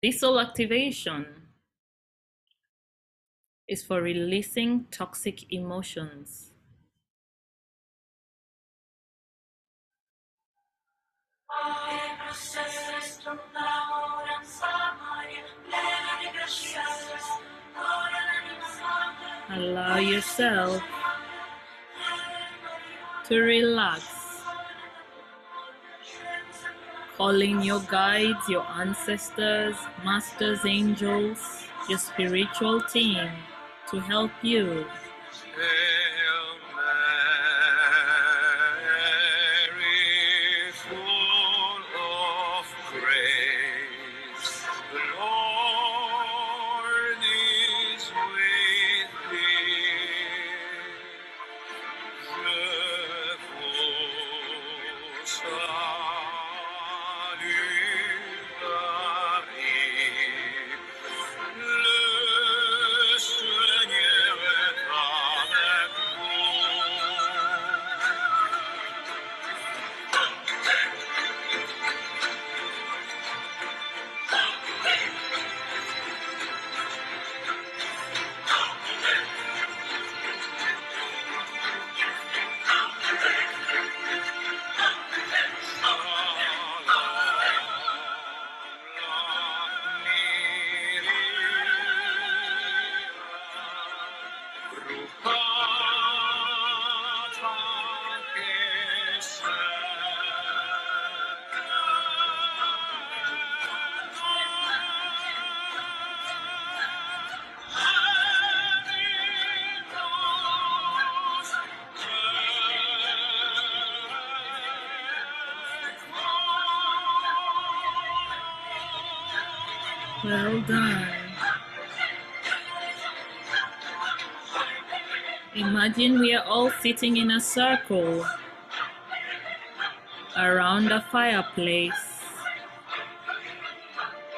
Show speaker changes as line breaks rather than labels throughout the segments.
This soul activation is for releasing toxic emotions. Allow yourself to relax. Calling your guides, your ancestors, masters, angels, your spiritual team to help you.
Hail
Well done. Imagine we are all sitting in a circle around a fireplace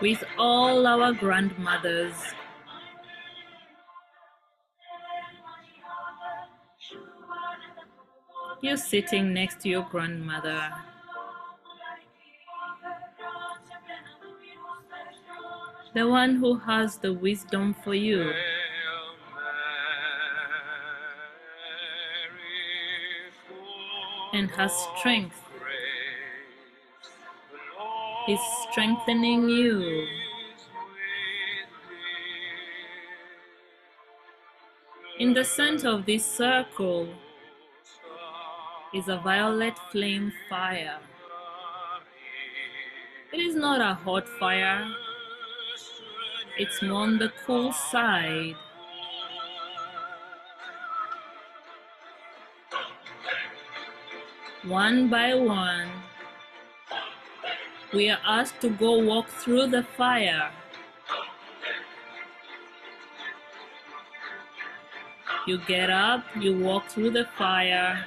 with all our grandmothers. You're sitting next to your grandmother. The one who has the wisdom for you.
Hail Mary, full
And has strength.
grace, the Lord
Is strengthening you.
is with thee.
In the center of this circle is a violet flame fire. It is not a hot fire, it's on the cool side. One by one, we are asked to go walk through the fire. You get up, you walk through the fire,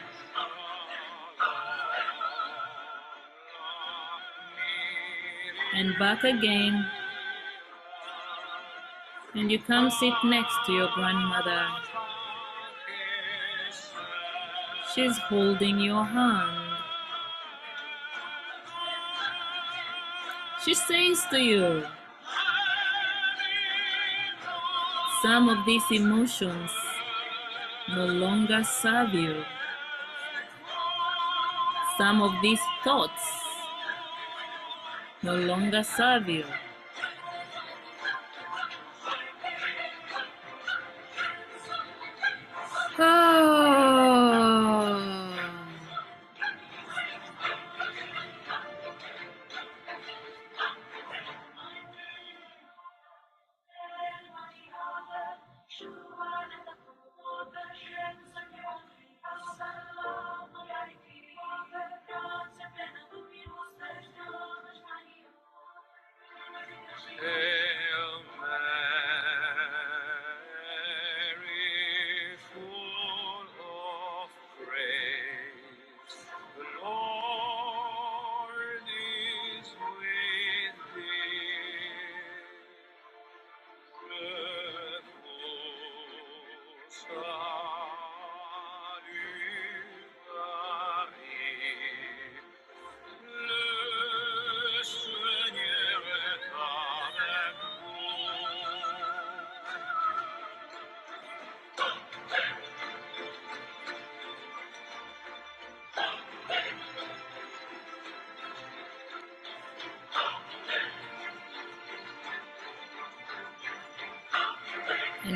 and back again. And you come sit next to your grandmother. She's holding your hand. She says to you, some of these emotions no longer serve you. Some of these thoughts no longer serve you.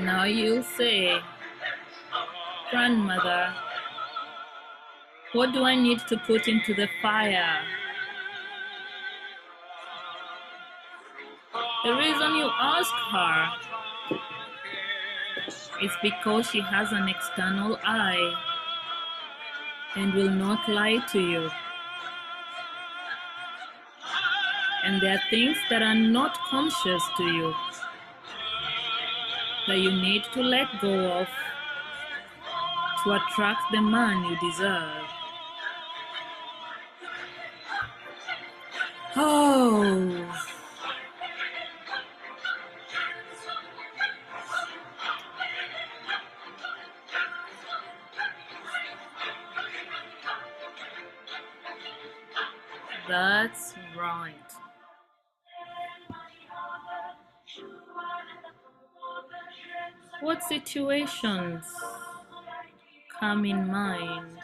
Now you'll say, Grandmother, what do I need to put into the fire? The reason you ask her is because she has an external eye and will not lie to you. And there are things that are not conscious to you that you need to let go of to attract the man you deserve. Oh. That's right. What situations come in mind?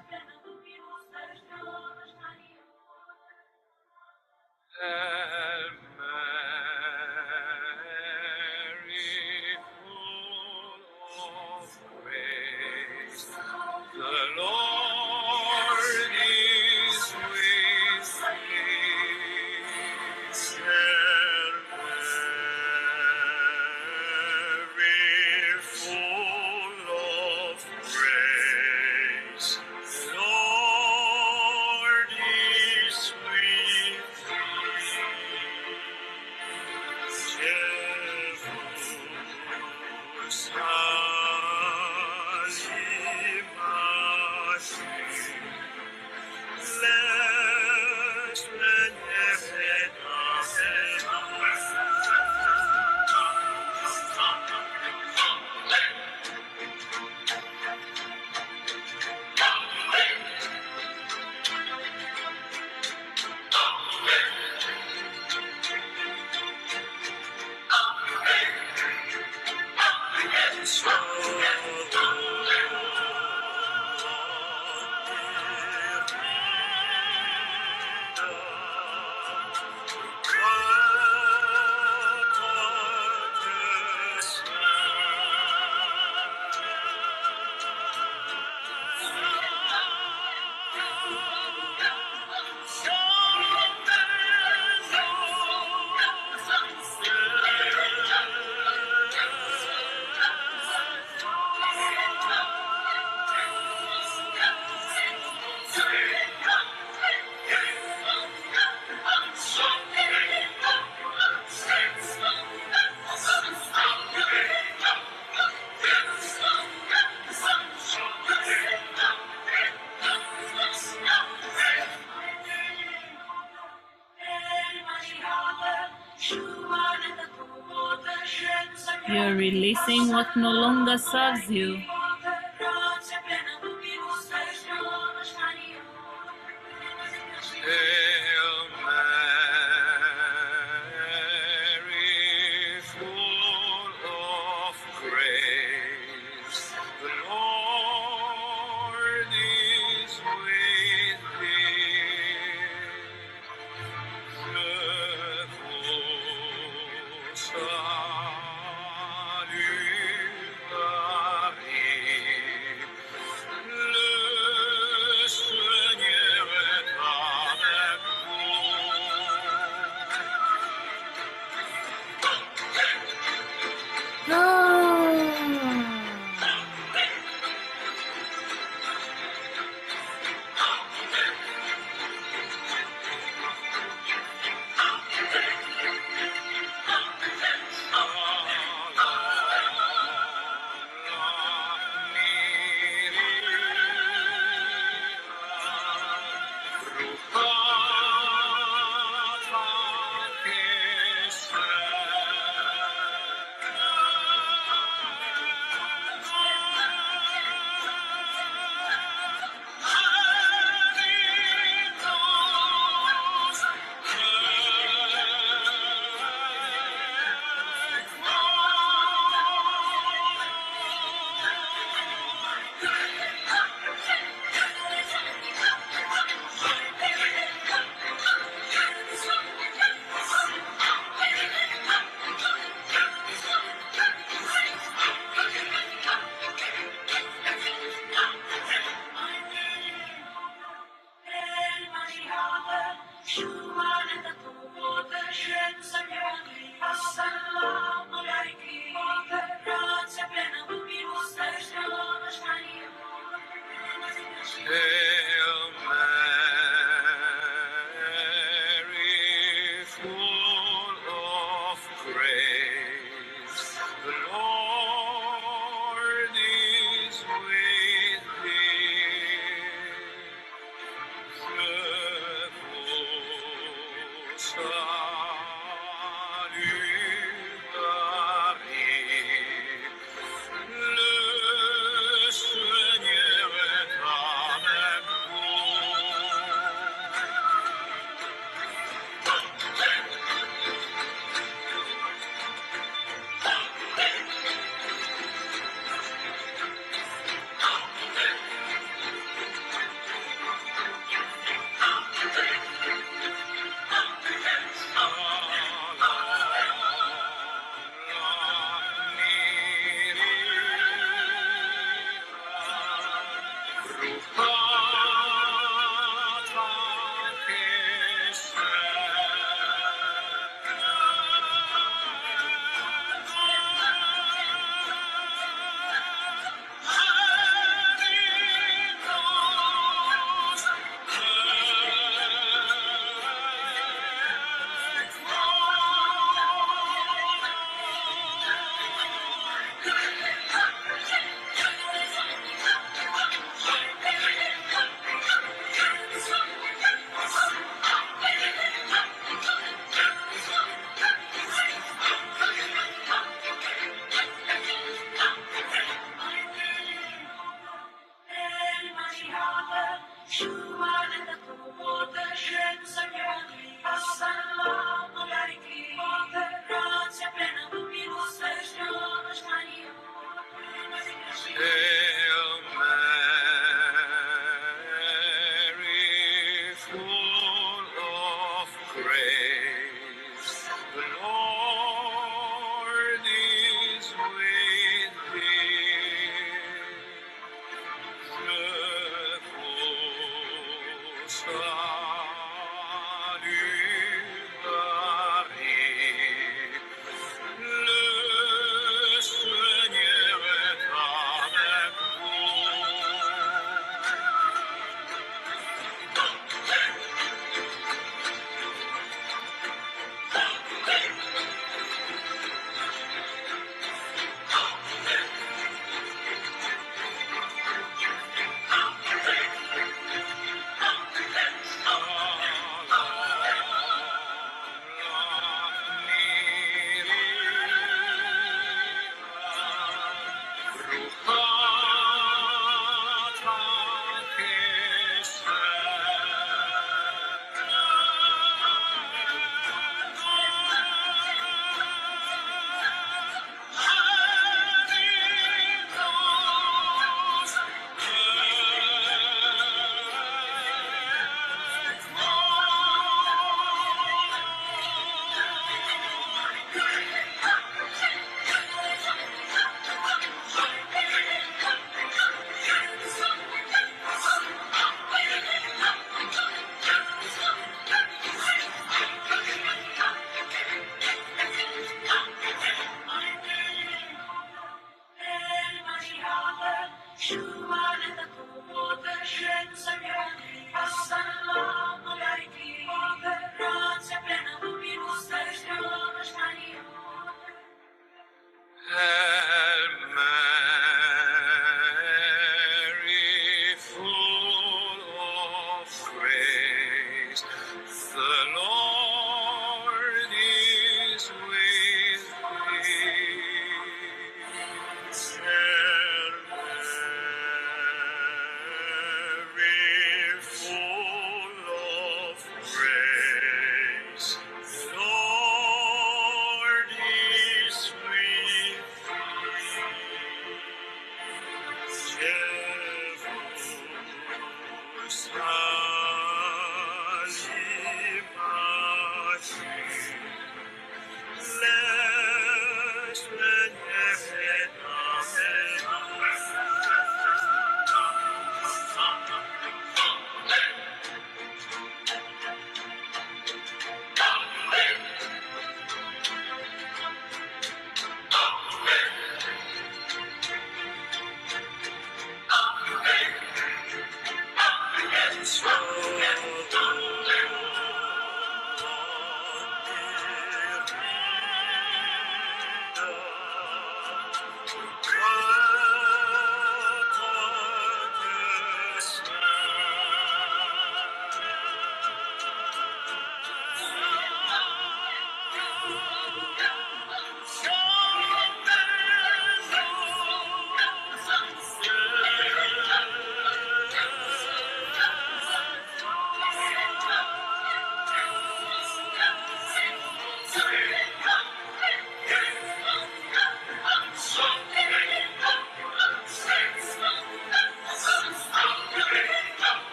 You're releasing what no longer serves you.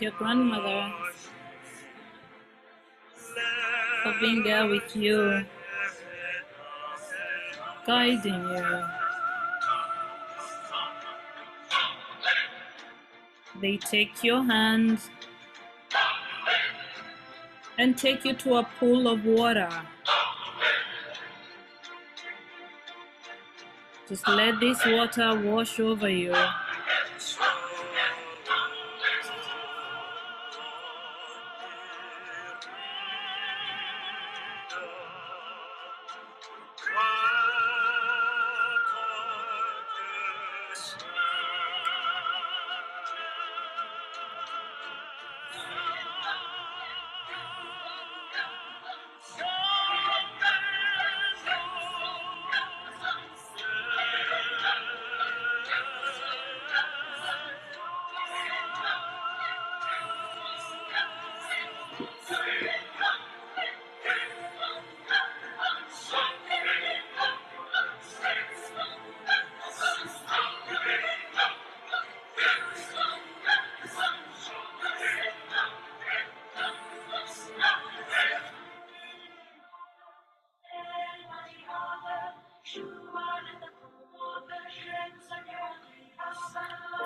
Your grandmother for being there with you, guiding you, They take your hand and take you to a pool of water. Just let this water wash over you.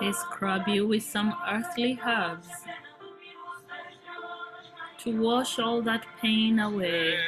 They scrub you with some earthly herbs to wash all that pain away.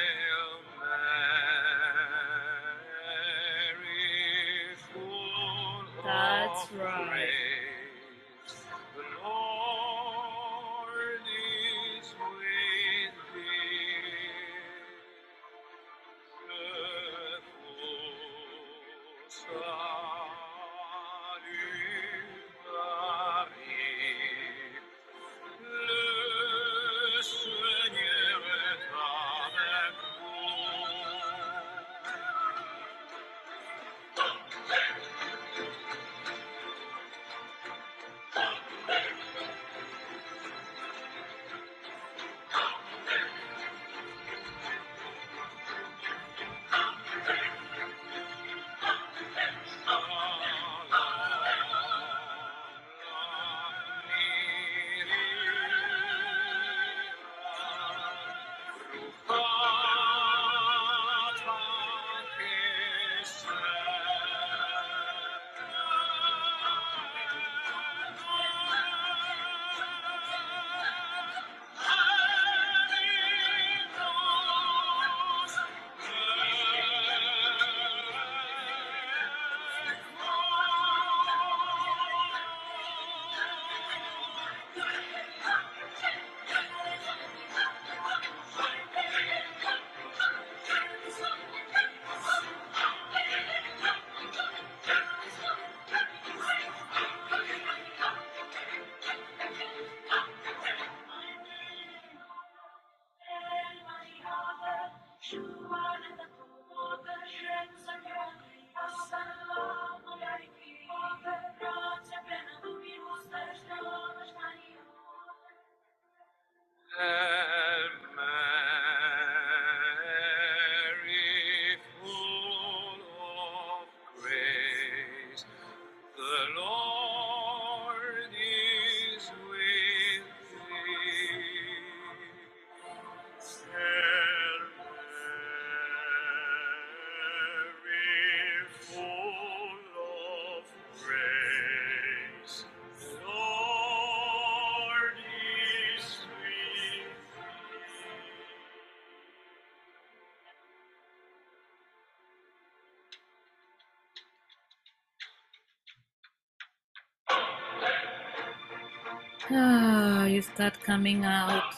Ah, you start coming out,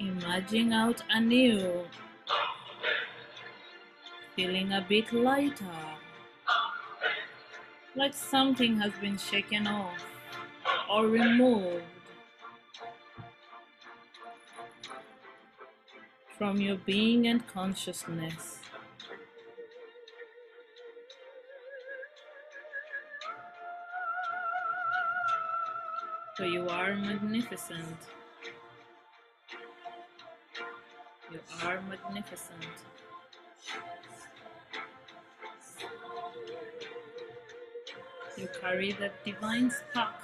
emerging out anew, feeling a bit lighter, like something has been shaken off or removed from your being and consciousness. Are magnificent. You are magnificent. You carry the divine spark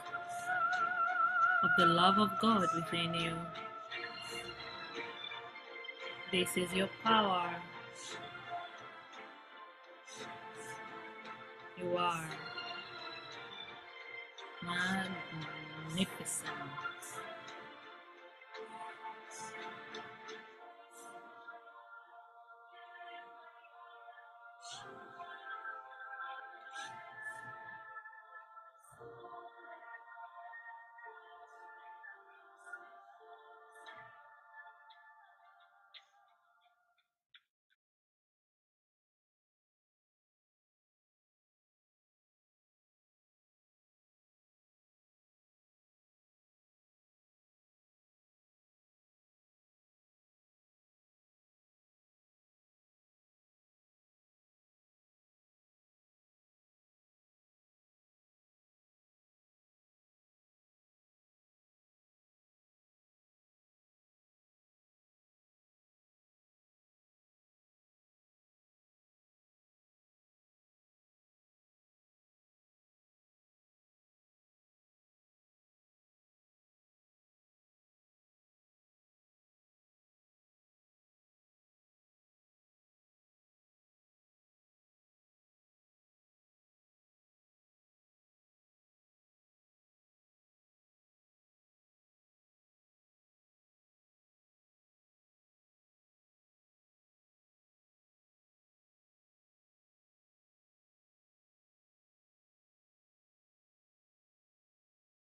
of the love of God within you. This is your power. You are
magnificent,